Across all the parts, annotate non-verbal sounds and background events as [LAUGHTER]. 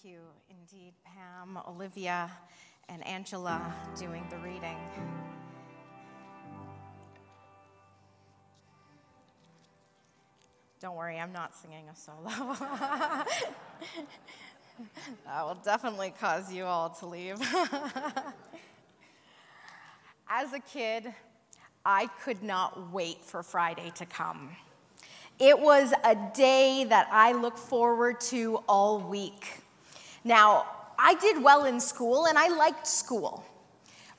Thank you indeed, Pam, Olivia, and Angela doing the reading. Don't worry, I'm not singing a solo. [LAUGHS] that will definitely cause you all to leave. [LAUGHS] As a kid, I could not wait for Friday to come. It was a day that I look forward to all week. Now, I did well in school and I liked school,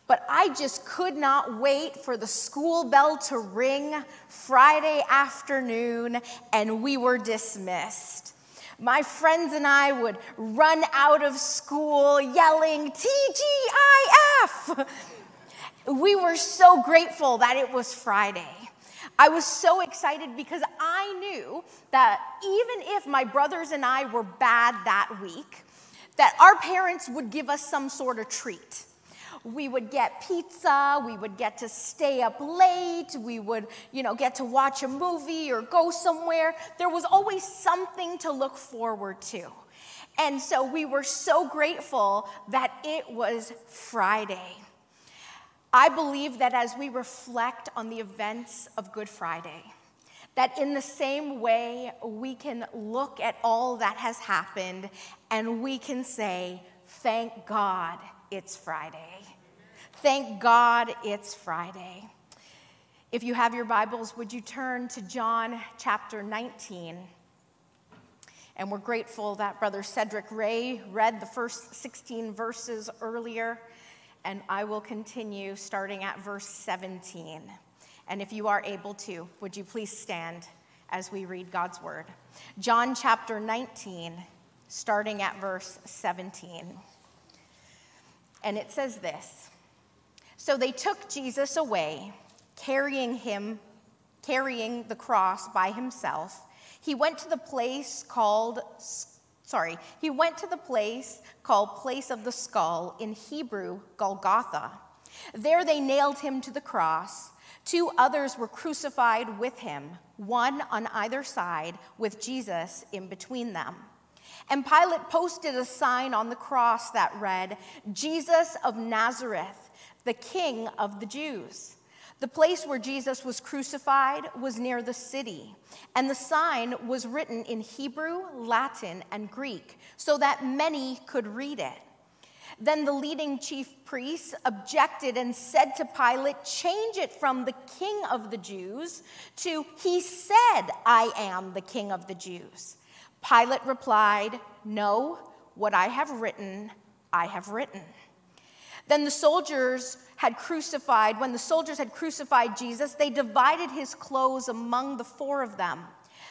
but I just could not wait for the school bell to ring Friday afternoon and we were dismissed. My friends and I would run out of school yelling, TGIF! We were so grateful that it was Friday. I was so excited because I knew that even if my brothers and I were bad that week, that our parents would give us some sort of treat. We would get pizza, we would get to stay up late, we would, you know, get to watch a movie or go somewhere. There was always something to look forward to. And so we were so grateful that it was Friday. I believe that as we reflect on the events of Good Friday, that in the same way we can look at all that has happened and we can say, Thank God it's Friday. Thank God it's Friday. If you have your Bibles, would you turn to John chapter 19? And we're grateful that Brother Cedric Ray read the first 16 verses earlier and I will continue starting at verse 17. And if you are able to, would you please stand as we read God's word? John chapter 19, starting at verse 17. And it says this So they took Jesus away, carrying him, carrying the cross by himself. He went to the place called sorry, he went to the place called Place of the Skull, in Hebrew, Golgotha. There they nailed him to the cross. Two others were crucified with him, one on either side, with Jesus in between them. And Pilate posted a sign on the cross that read, Jesus of Nazareth, the King of the Jews. The place where Jesus was crucified was near the city, and the sign was written in Hebrew, Latin, and Greek so that many could read it. Then the leading chief priests objected and said to Pilate, Change it from the king of the Jews to, He said, I am the king of the Jews. Pilate replied, No, what I have written, I have written. Then the soldiers had crucified, when the soldiers had crucified Jesus, they divided his clothes among the four of them.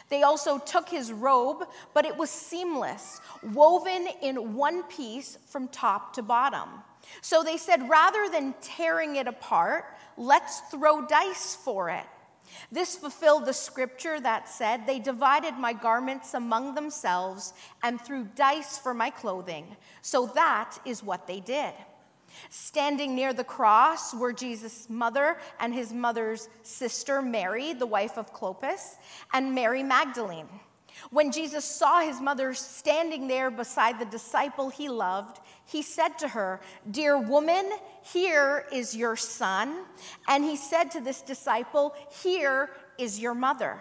They also took his robe, but it was seamless, woven in one piece from top to bottom. So they said, rather than tearing it apart, let's throw dice for it. This fulfilled the scripture that said, They divided my garments among themselves and threw dice for my clothing. So that is what they did. Standing near the cross were Jesus' mother and his mother's sister, Mary, the wife of Clopas, and Mary Magdalene. When Jesus saw his mother standing there beside the disciple he loved, he said to her, Dear woman, here is your son. And he said to this disciple, Here is your mother.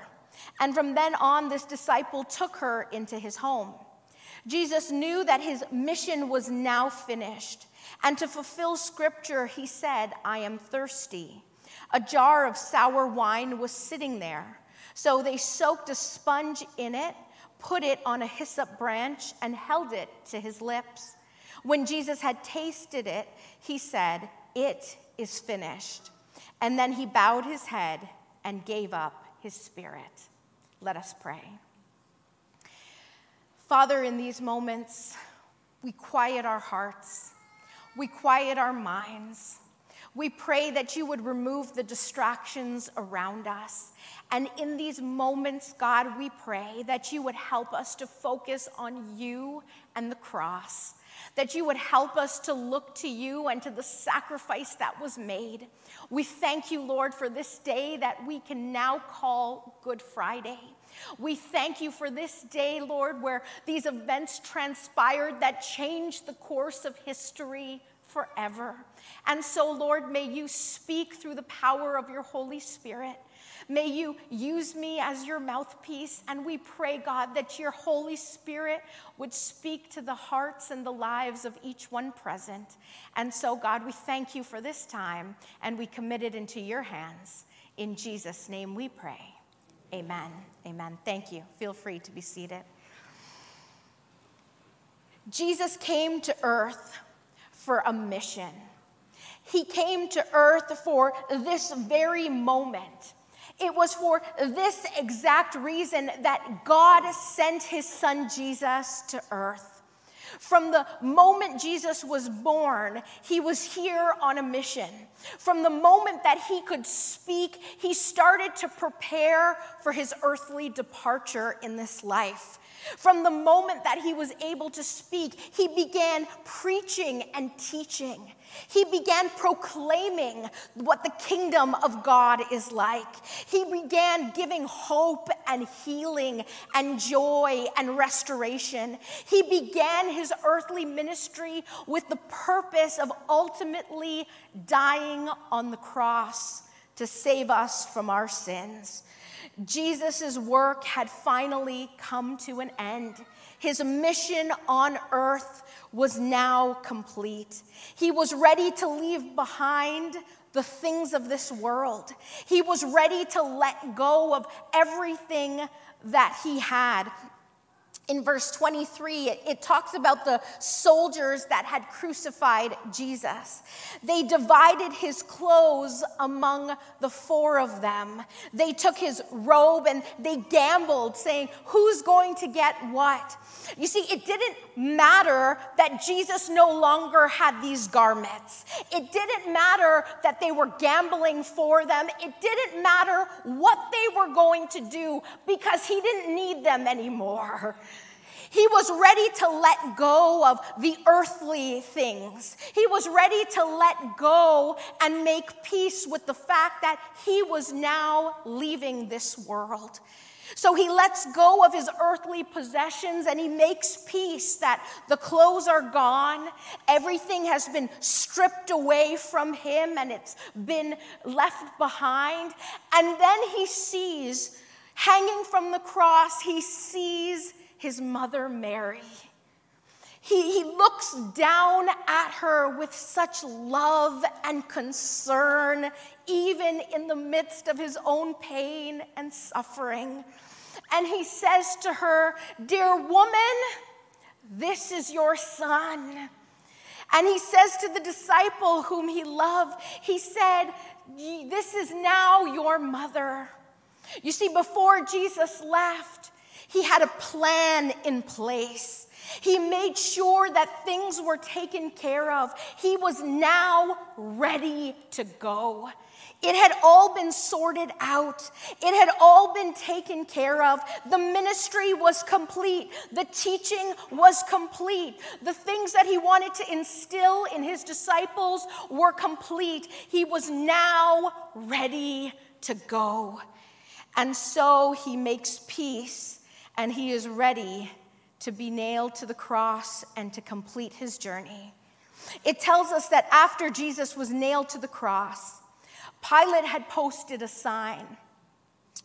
And from then on, this disciple took her into his home. Jesus knew that his mission was now finished. And to fulfill scripture, he said, I am thirsty. A jar of sour wine was sitting there. So they soaked a sponge in it, put it on a hyssop branch, and held it to his lips. When Jesus had tasted it, he said, It is finished. And then he bowed his head and gave up his spirit. Let us pray. Father, in these moments, we quiet our hearts we quiet our minds. We pray that you would remove the distractions around us. And in these moments, God, we pray that you would help us to focus on you and the cross, that you would help us to look to you and to the sacrifice that was made. We thank you, Lord, for this day that we can now call Good Friday. We thank you for this day, Lord, where these events transpired that changed the course of history forever. And so, Lord, may you speak through the power of your Holy Spirit. May you use me as your mouthpiece. And we pray, God, that your Holy Spirit would speak to the hearts and the lives of each one present. And so, God, we thank you for this time and we commit it into your hands. In Jesus' name we pray. Amen. Amen. Thank you. Feel free to be seated. Jesus came to earth for a mission. He came to earth for this very moment. It was for this exact reason that God sent his son Jesus to earth. From the moment Jesus was born, he was here on a mission. From the moment that he could speak, he started to prepare for his earthly departure in this life. From the moment that he was able to speak, he began preaching and teaching. He began proclaiming what the kingdom of God is like. He began giving hope and healing and joy and restoration. He began his earthly ministry with the purpose of ultimately dying on the cross to save us from our sins. Jesus' work had finally come to an end. His mission on earth was now complete. He was ready to leave behind the things of this world. He was ready to let go of everything that he had in verse 23, it, it, talks about the soldiers that had crucified Jesus. They divided his clothes among the four of them. They took his robe and they gambled, saying, Who's going to get what? You see, it didn't matter that Jesus no longer had these garments. It didn't matter that they were gambling for them. It didn't matter what they were going to do because he didn't need them anymore. He was ready to let go of the earthly things. He was ready to let go and make peace with the fact that he was now leaving this world. So he lets go of his earthly possessions and he makes peace that the clothes are gone, everything has been stripped away from him and it's been left behind. And then he sees, hanging from the cross, he sees his mother Mary. He, he looks down at her with such love and concern, even in the midst of his own pain and suffering. And he says to her, Dear woman, this is your son. And he says to the disciple whom he loved, He said, This is now your mother. You see, before Jesus left, he had a plan in place. He made sure that things were taken care of. He was now ready to go. It had all been sorted out. It had all been taken care of. The ministry was complete. The teaching was complete. The things that he wanted to instill in his disciples were complete. He was now ready to go. And so he makes peace and he is ready to be nailed to the cross and to complete his journey. It tells us that after Jesus was nailed to the cross, Pilate had posted a sign.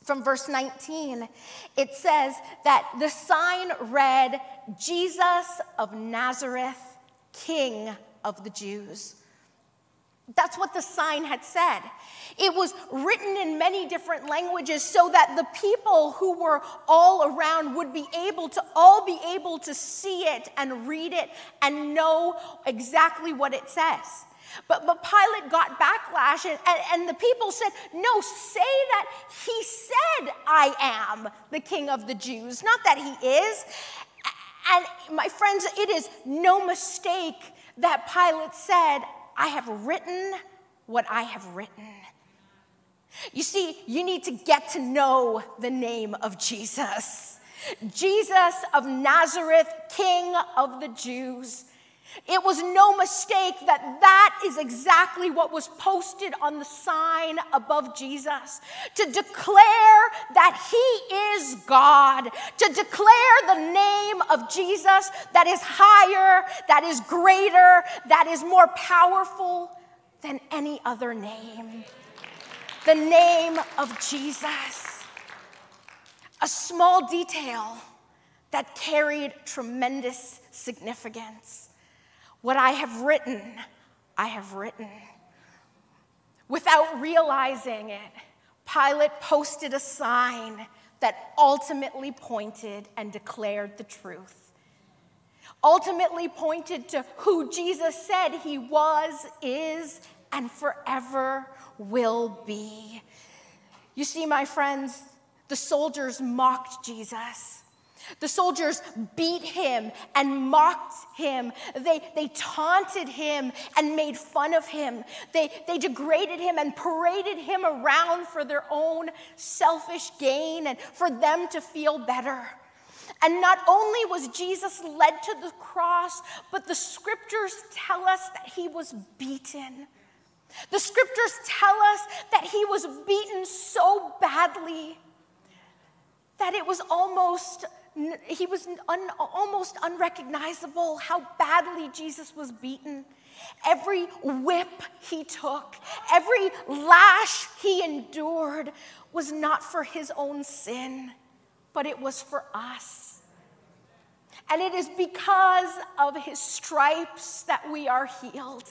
From verse 19, it says that the sign read, Jesus of Nazareth, King of the Jews. That's what the sign had said. It was written in many different languages so that the people who were all around would be able to all be able to see it and read it and know exactly what it says. But, but Pilate got backlash, and, and, and, the people said, No, say that he said, I am the king of the Jews, not that he is. And my friends, it is no mistake that Pilate said, I have written what I have written. You see, you need to get to know the name of Jesus. Jesus of Nazareth, King of the Jews. It was no mistake that that is exactly what was posted on the sign above Jesus to declare that he is God, to declare the name of Jesus that is higher, that is greater, that is more powerful than any other name. The name of Jesus. A small detail that carried tremendous significance. What I have written, I have written. Without realizing it, Pilate posted a sign that ultimately pointed and declared the truth. Ultimately pointed to who Jesus said he was, is, and forever will be. You see, my friends, the soldiers mocked Jesus. The soldiers beat him and mocked him. They, they taunted him and made fun of him. They, they degraded him and paraded him around for their own selfish gain and for them to feel better. And not only was Jesus led to the cross, but the scriptures tell us that he was beaten. The scriptures tell us that he was beaten so badly that it was almost he was un, almost unrecognizable how badly Jesus was beaten. Every whip he took, every lash he endured was not for his own sin, but it was for us. And it is because of his stripes that we are healed.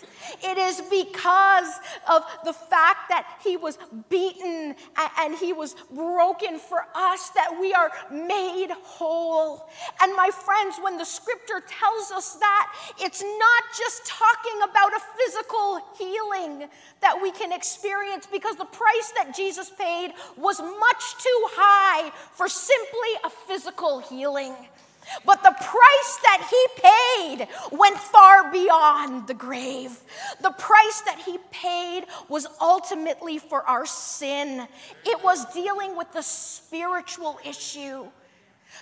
It is because of the fact that he was beaten and he was broken for us that we are made whole. And my friends, when the scripture tells us that, it's not just talking about a physical healing that we can experience because the price that Jesus paid was much too high for simply a physical healing. But the price that he paid went far beyond the grave. The price that he paid was ultimately for our sin, it was dealing with the spiritual issue.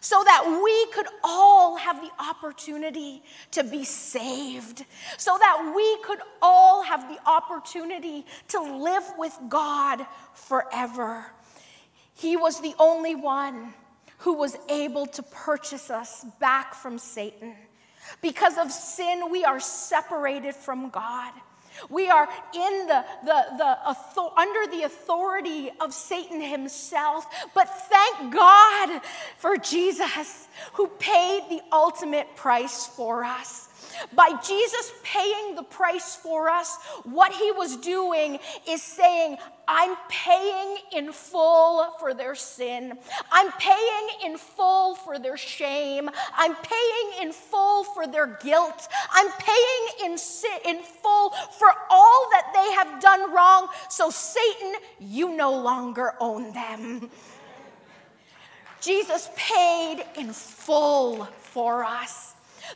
So that we could all have the opportunity to be saved, so that we could all have the opportunity to live with God forever. He was the only one who was able to purchase us back from Satan. Because of sin, we are separated from God. We are in the, the, the under the authority of Satan himself. But thank God for Jesus who paid the ultimate price for us. By Jesus paying the price for us, what he was doing is saying, I'm paying in full for their sin. I'm paying in full for their shame. I'm paying in full for their guilt. I'm paying in, in full for all that they have done wrong. So, Satan, you no longer own them. Jesus paid in full for us.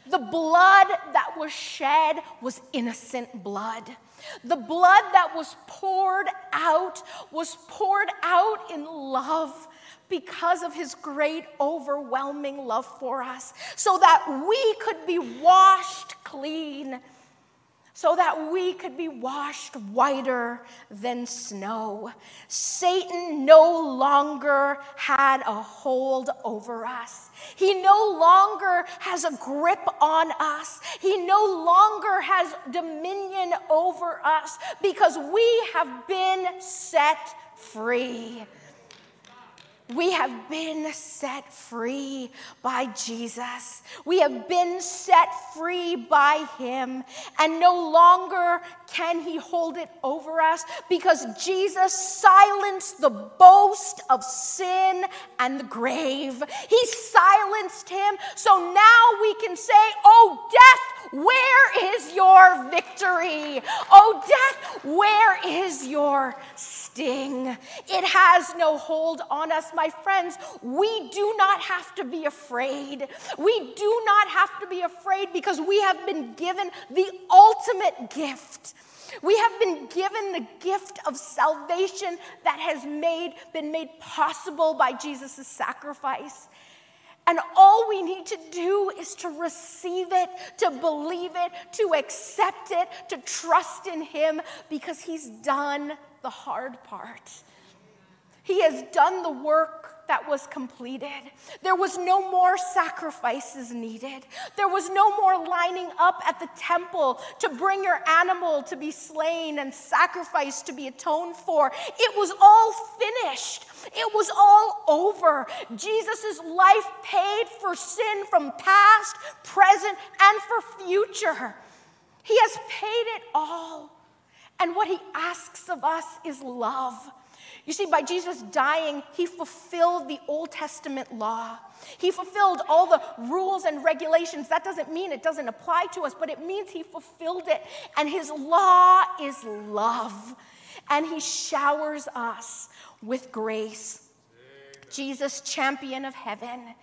The blood that was shed was innocent blood. The blood that was poured out was poured out in love because of his great, overwhelming love for us, so that we could be washed clean so that we could be washed whiter than snow. Satan no longer had a hold over us. He no longer has a grip on us. He no longer has dominion over us because we have been set free. We have been set free by Jesus. We have been set free by Him, and no longer can He hold it over us because Jesus silenced the boast of sin and the grave. He silenced Him, so now we can say, Oh, death, where is your victory? Oh, death, where is your sting? It has no hold on us my friends, we do not have to be afraid. We do not have to be afraid because we have been given the ultimate gift. We have been given the gift of salvation that has made, been made possible by Jesus' sacrifice. And all we need to do is to receive it, to believe it, to accept it, to trust in Him because He's done the hard part. He has done the work that was completed. There was no more sacrifices needed. There was no more lining up at the temple to bring your animal to be slain and sacrificed to be atoned for. It was all finished. It was all over. Jesus' life paid for sin from past, present, and for future. He has paid it all. And what he asks of us is love. You see, by Jesus dying, he fulfilled the Old Testament law. He fulfilled all the rules and regulations. That doesn't mean it doesn't apply to us, but it means he fulfilled it. And his law is love. And he showers us with grace. Jesus, champion of heaven,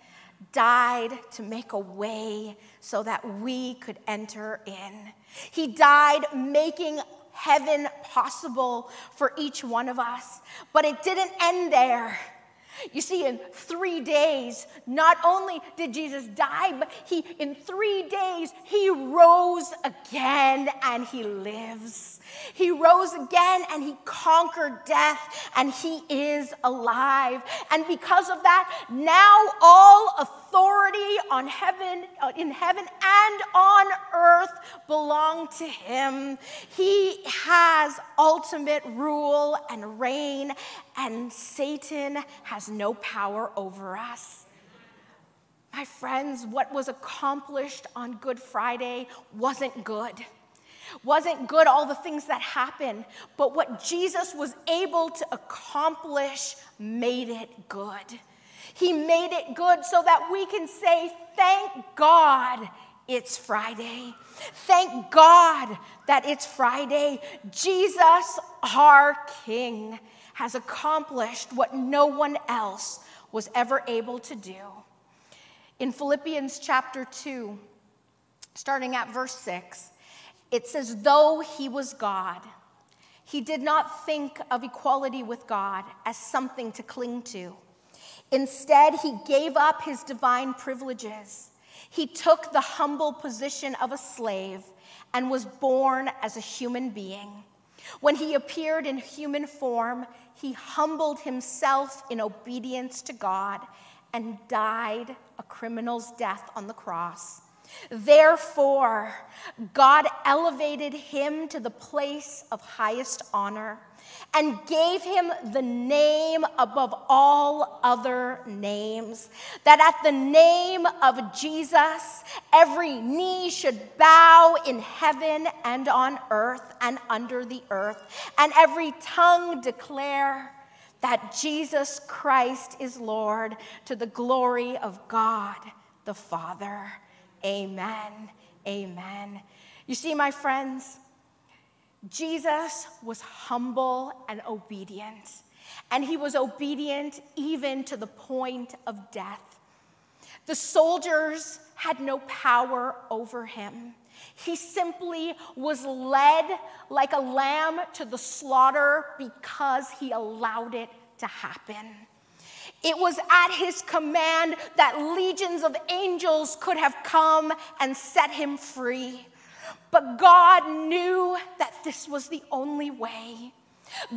died to make a way so that we could enter in. He died making heaven possible for each one of us. But it didn't end there. You see, in three days, not only did Jesus die, but he, in three days, he rose again and he lives. He rose again and he conquered death and he is alive. And because of that, now all authority on heaven, uh, in heaven and on earth belong to him. He has ultimate rule and reign, and Satan has no power over us. My friends, what was accomplished on Good Friday wasn't good. Wasn't good, all the things that happened, but what Jesus was able to accomplish made it good. He made it good so that we can say, Thank God it's Friday. Thank God that it's Friday. Jesus, our King, has accomplished what no one else was ever able to do. In Philippians chapter 2, starting at verse 6, it says, Though he was God, he did not think of equality with God as something to cling to. Instead, he gave up his divine privileges. He took the humble position of a slave and was born as a human being. When he appeared in human form, he humbled himself in obedience to God and died a criminal's death on the cross. Therefore, God elevated him to the place of highest honor and gave him the name above all other names, that at the name of Jesus, every knee should bow in heaven and on earth and under the earth, and every tongue declare that Jesus Christ is Lord to the glory of God the Father. Amen. Amen. You see, my friends, Jesus was humble and obedient, and he was obedient even to the point of death. The soldiers had no power over him. He simply was led like a lamb to the slaughter because he allowed it to happen. It was at his command that legions of angels could have come and set him free. But God knew that this was the only way.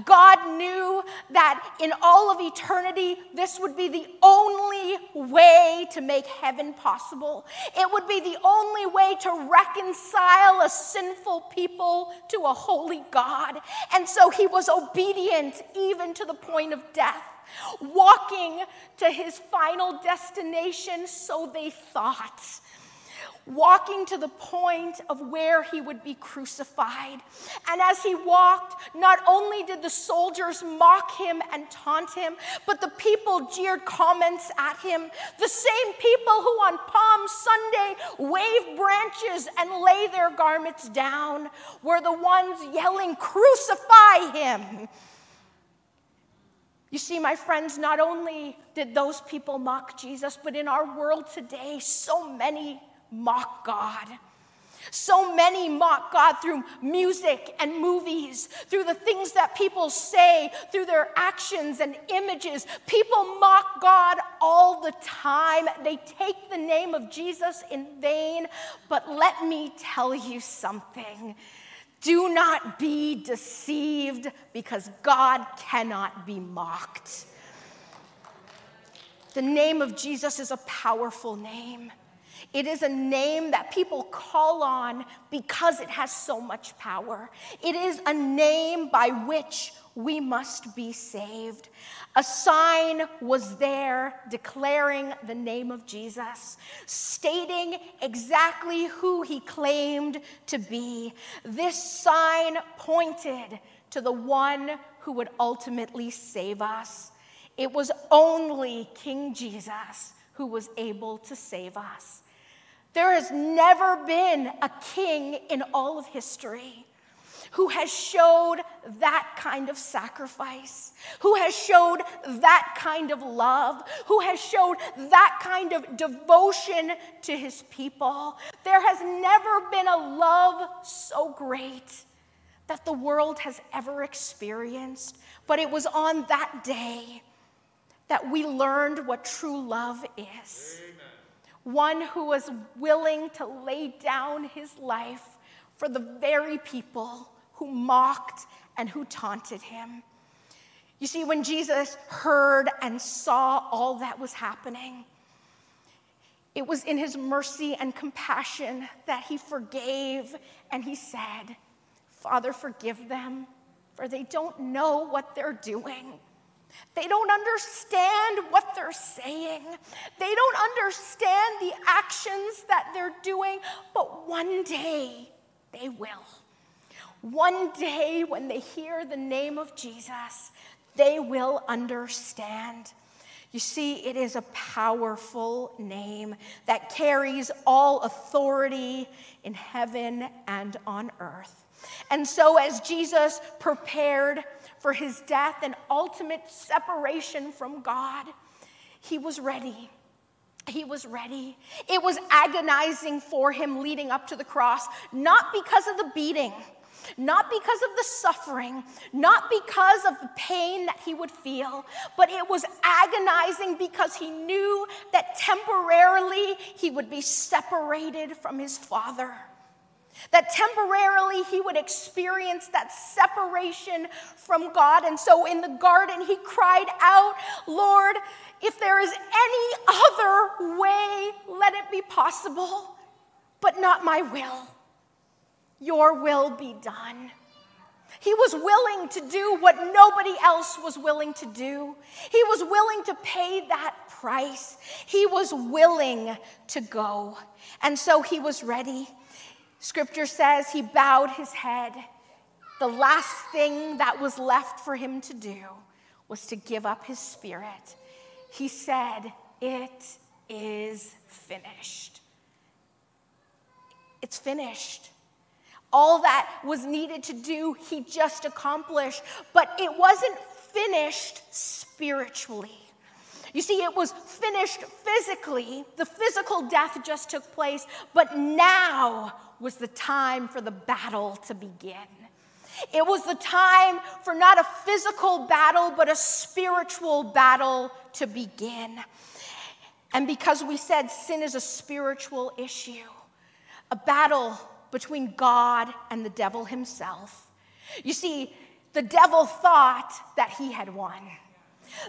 God knew that in all of eternity, this would be the only way to make heaven possible. It would be the only way to reconcile a sinful people to a holy God. And so he was obedient even to the point of death walking to his final destination, so they thought. Walking to the point of where he would be crucified. And as he walked, not only did the soldiers mock him and taunt him, but the people jeered comments at him. The same people who on Palm Sunday wave branches and lay their garments down were the ones yelling, Crucify him! You see, my friends, not only did those people mock Jesus, but in our world today, so many mock God. So many mock God through music and movies, through the things that people say, through their actions and images. People mock God all the time. They take the name of Jesus in vain. But let me tell you something. Do not be deceived because God cannot be mocked. The name of Jesus is a powerful name. It is a name that people call on because it has so much power. It is a name by which we must be saved. A sign was there declaring the name of Jesus, stating exactly who he claimed to be. This sign pointed to the one who would ultimately save us. It was only King Jesus who was able to save us. There has never been a king in all of history who has showed that kind of sacrifice, who has showed that kind of love, who has showed that kind of devotion to his people. There has never been a love so great that the world has ever experienced, but it was on that day that we learned what true love is. Amen one who was willing to lay down his life for the very people who mocked and who taunted him. You see, when Jesus heard and saw all that was happening, it was in his mercy and compassion that he forgave and he said, Father, forgive them, for they don't know what they're doing. They don't understand what they're saying. They don't understand the actions that they're doing, but one day they will. One day, when they hear the name of Jesus, they will understand. You see, it is a powerful name that carries all authority in heaven and on earth. And so, as Jesus prepared for his death and ultimate separation from God, he was ready. He was ready. It was agonizing for him leading up to the cross, not because of the beating, not because of the suffering, not because of the pain that he would feel, but it was agonizing because he knew that temporarily he would be separated from his father. That temporarily he would experience that separation from God. And so in the garden, he cried out, Lord, if there is any other way, let it be possible, but not my will. Your will be done. He was willing to do what nobody else was willing to do. He was willing to pay that price. He was willing to go. And so he was ready. Scripture says he bowed his head. The last thing that was left for him to do was to give up his spirit. He said, It is finished. It's finished. All that was needed to do, he just accomplished, but it wasn't finished spiritually. You see, it was finished physically. The physical death just took place, but now was the time for the battle to begin. It was the time for not a physical battle, but a spiritual battle to begin. And because we said sin is a spiritual issue, a battle between God and the devil himself. You see, the devil thought that he had won.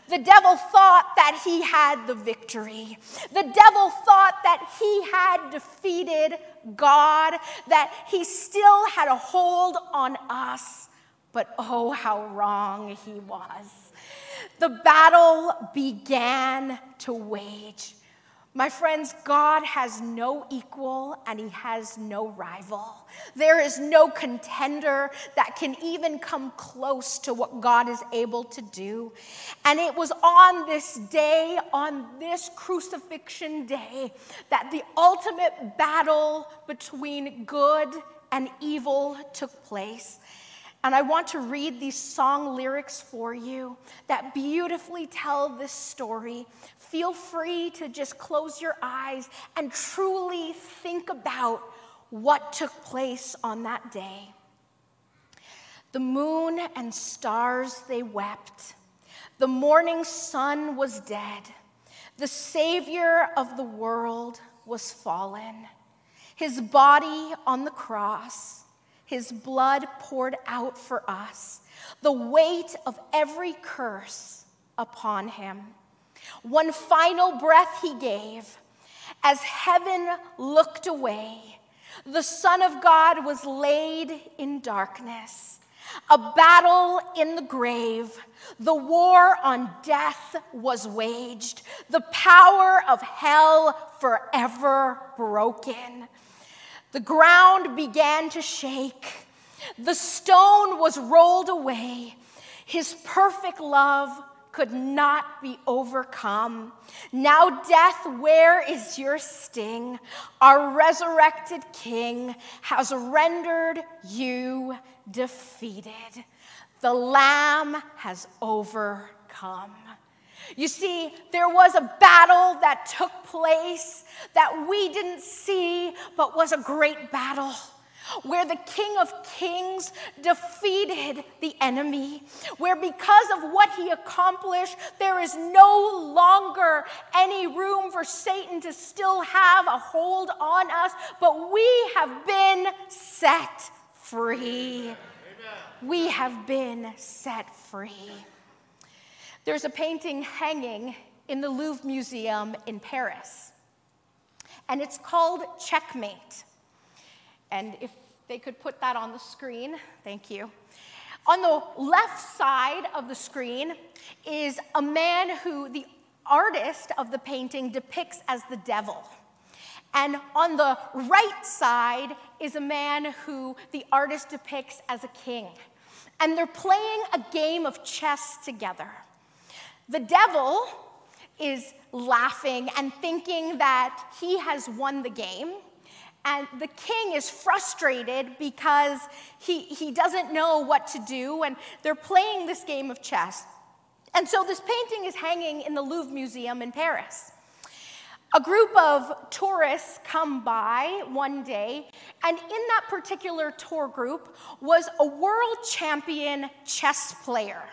The devil thought that he had the victory. The devil thought that he had defeated God, that he still had a hold on us. But oh, how wrong he was. The battle began to wage. My friends, God has no equal and he has no rival. There is no contender that can even come close to what God is able to do. And it was on this day, on this crucifixion day, that the ultimate battle between good and evil took place. And I want to read these song lyrics for you that beautifully tell this story. Feel free to just close your eyes and truly think about what took place on that day. The moon and stars, they wept. The morning sun was dead. The Savior of the world was fallen. His body on the cross, his blood poured out for us, the weight of every curse upon him. One final breath he gave. As heaven looked away, the Son of God was laid in darkness. A battle in the grave. The war on death was waged. The power of hell forever broken. The ground began to shake. The stone was rolled away. His perfect love could not be overcome. Now, death, where is your sting? Our resurrected King has rendered you defeated. The Lamb has overcome. You see, there was a battle that took place that we didn't see, but was a great battle where the King of Kings defeated the enemy, where because of what he accomplished, there is no longer any room for Satan to still have a hold on us, but we have been set free. Amen. We have been set free. There's a painting hanging in the Louvre Museum in Paris, and it's called Checkmate. And if they could put that on the screen, thank you. On the left side of the screen is a man who the artist of the painting depicts as the devil. And on the right side is a man who the artist depicts as a king. And they're playing a game of chess together. The devil is laughing and thinking that he has won the game. And the king is frustrated because he, he doesn't know what to do, and they're playing this game of chess. And so this painting is hanging in the Louvre Museum in Paris. A group of tourists come by one day, and in that particular tour group was a world champion chess player.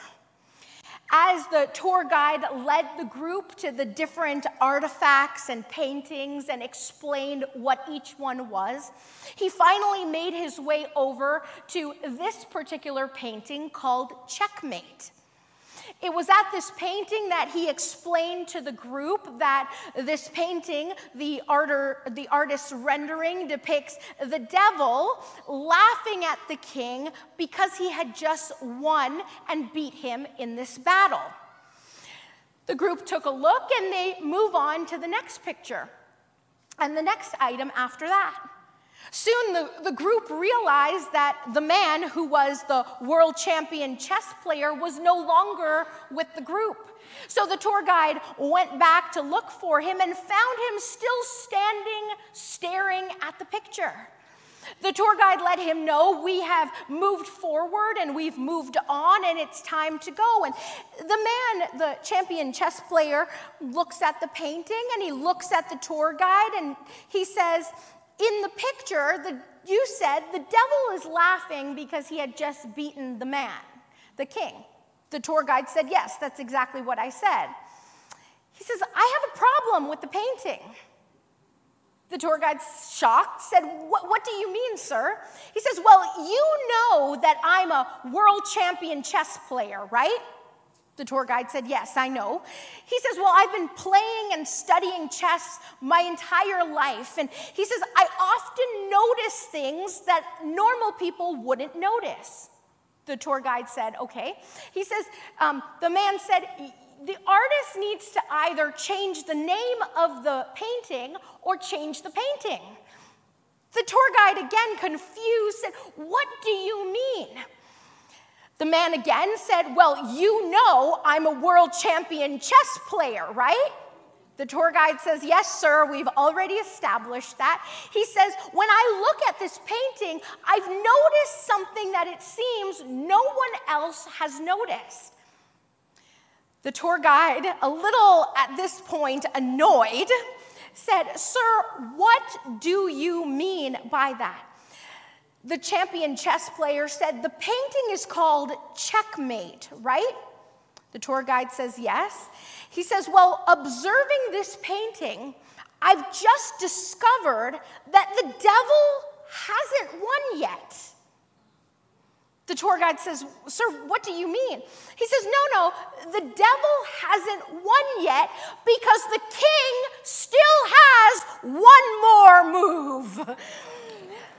As the tour guide led the group to the different artifacts and paintings and explained what each one was, he finally made his way over to this particular painting called Checkmate. It was at this painting that he explained to the group that this painting, the, arter, the artist's rendering, depicts the devil laughing at the king because he had just won and beat him in this battle. The group took a look and they move on to the next picture and the next item after that. Soon the, the group realized that the man who was the world champion chess player was no longer with the group. So the tour guide went back to look for him and found him still standing, staring at the picture. The tour guide let him know we have moved forward and we've moved on and it's time to go. And the man, the champion chess player, looks at the painting and he looks at the tour guide and he says, in the picture, the, you said the devil is laughing because he had just beaten the man, the king. The tour guide said, Yes, that's exactly what I said. He says, I have a problem with the painting. The tour guide, shocked, said, what, what, do you mean, sir? He says, Well, you know that I'm a world champion chess player, right? The tour guide said, Yes, I know. He says, Well, I've been playing and studying chess my entire life. And he says, I often notice things that normal people wouldn't notice. The tour guide said, Okay. He says, um, The man said, the artist needs to either change the name of the painting or change the painting. The tour guide, again confused, said, What do you mean? The man again said, Well, you know I'm a world champion chess player, right? The tour guide says, Yes, sir, we've already established that. He says, When I look at this painting, I've noticed something that it seems no one else has noticed. The tour guide, a little at this point annoyed, said, Sir, what do you mean by that? The champion chess player said, The painting is called Checkmate, right? The tour guide says, Yes. He says, Well, observing this painting, I've just discovered that the devil hasn't won yet. The tour guide says, Sir, what do you mean? He says, No, no, the devil hasn't won yet because the king still has one more move. [LAUGHS]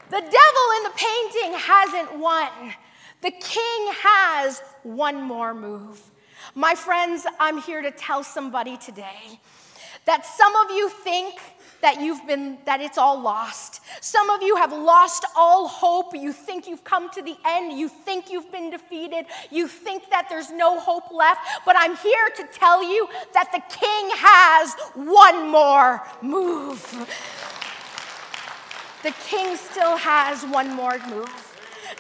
The devil in the painting hasn't won, the king has one more move. My friends, I'm here to tell somebody today that some of you think that you've been that it's all lost. Some of you have lost all hope. You think you've come to the end. You think you've been defeated. You think that there's no hope left. But I'm here to tell you that the king has one more move. The king still has one more move.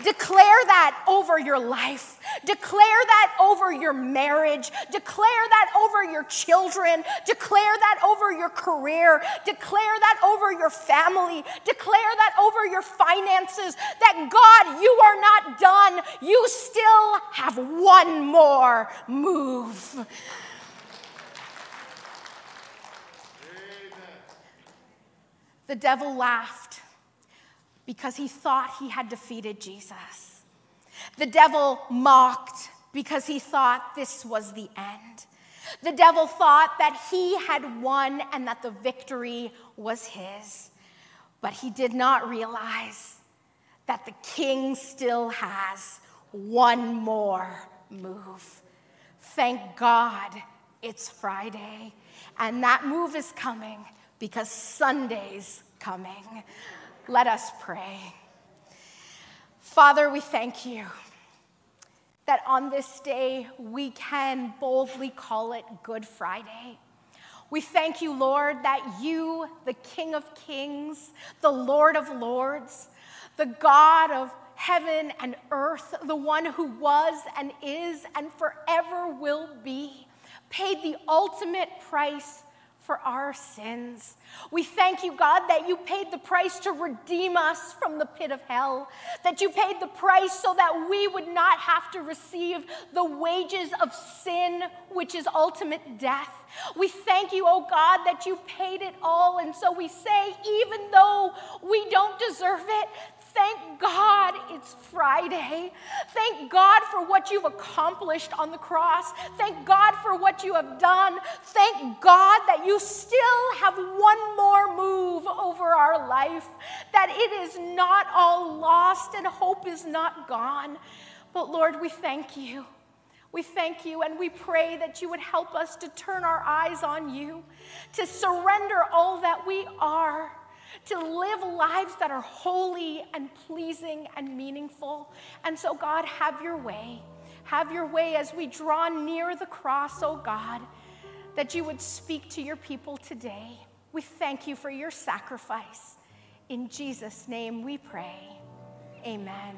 Declare that over your life. Declare that over your marriage. Declare that over your children. Declare that over your career. Declare that over your family. Declare that over your finances. That God, you are not done. You still have one more move. The devil laughed because he thought he had defeated Jesus. The devil mocked because he thought this was the end. The devil thought that he had won and that the victory was his. But he did not realize that the king still has one more move. Thank God it's Friday, and that move is coming because Sunday's coming. Let us pray. Father, we thank you that on this day we can boldly call it Good Friday. We thank you, Lord, that you, the King of Kings, the Lord of Lords, the God of heaven and earth, the one who was and is and forever will be, paid the ultimate price for our sins. We thank you, God, that you paid the price to redeem us from the pit of hell, that you paid the price so that we would not have to receive the wages of sin, which is ultimate death. We thank you, oh God, that you paid it all. And so we say, even though we don't deserve it, Thank God it's Friday. Thank God for what you've accomplished on the cross. Thank God for what you have done. Thank God that you still have one more move over our life, that it is not all lost and hope is not gone. But Lord, we thank you. We thank you and we pray that you would help us to turn our eyes on you, to surrender all that we are to live lives that are holy and pleasing and meaningful. And so, God, have your way. Have your way as we draw near the cross, oh God, that you would speak to your people today. We thank you for your sacrifice. In Jesus' name we pray. Amen.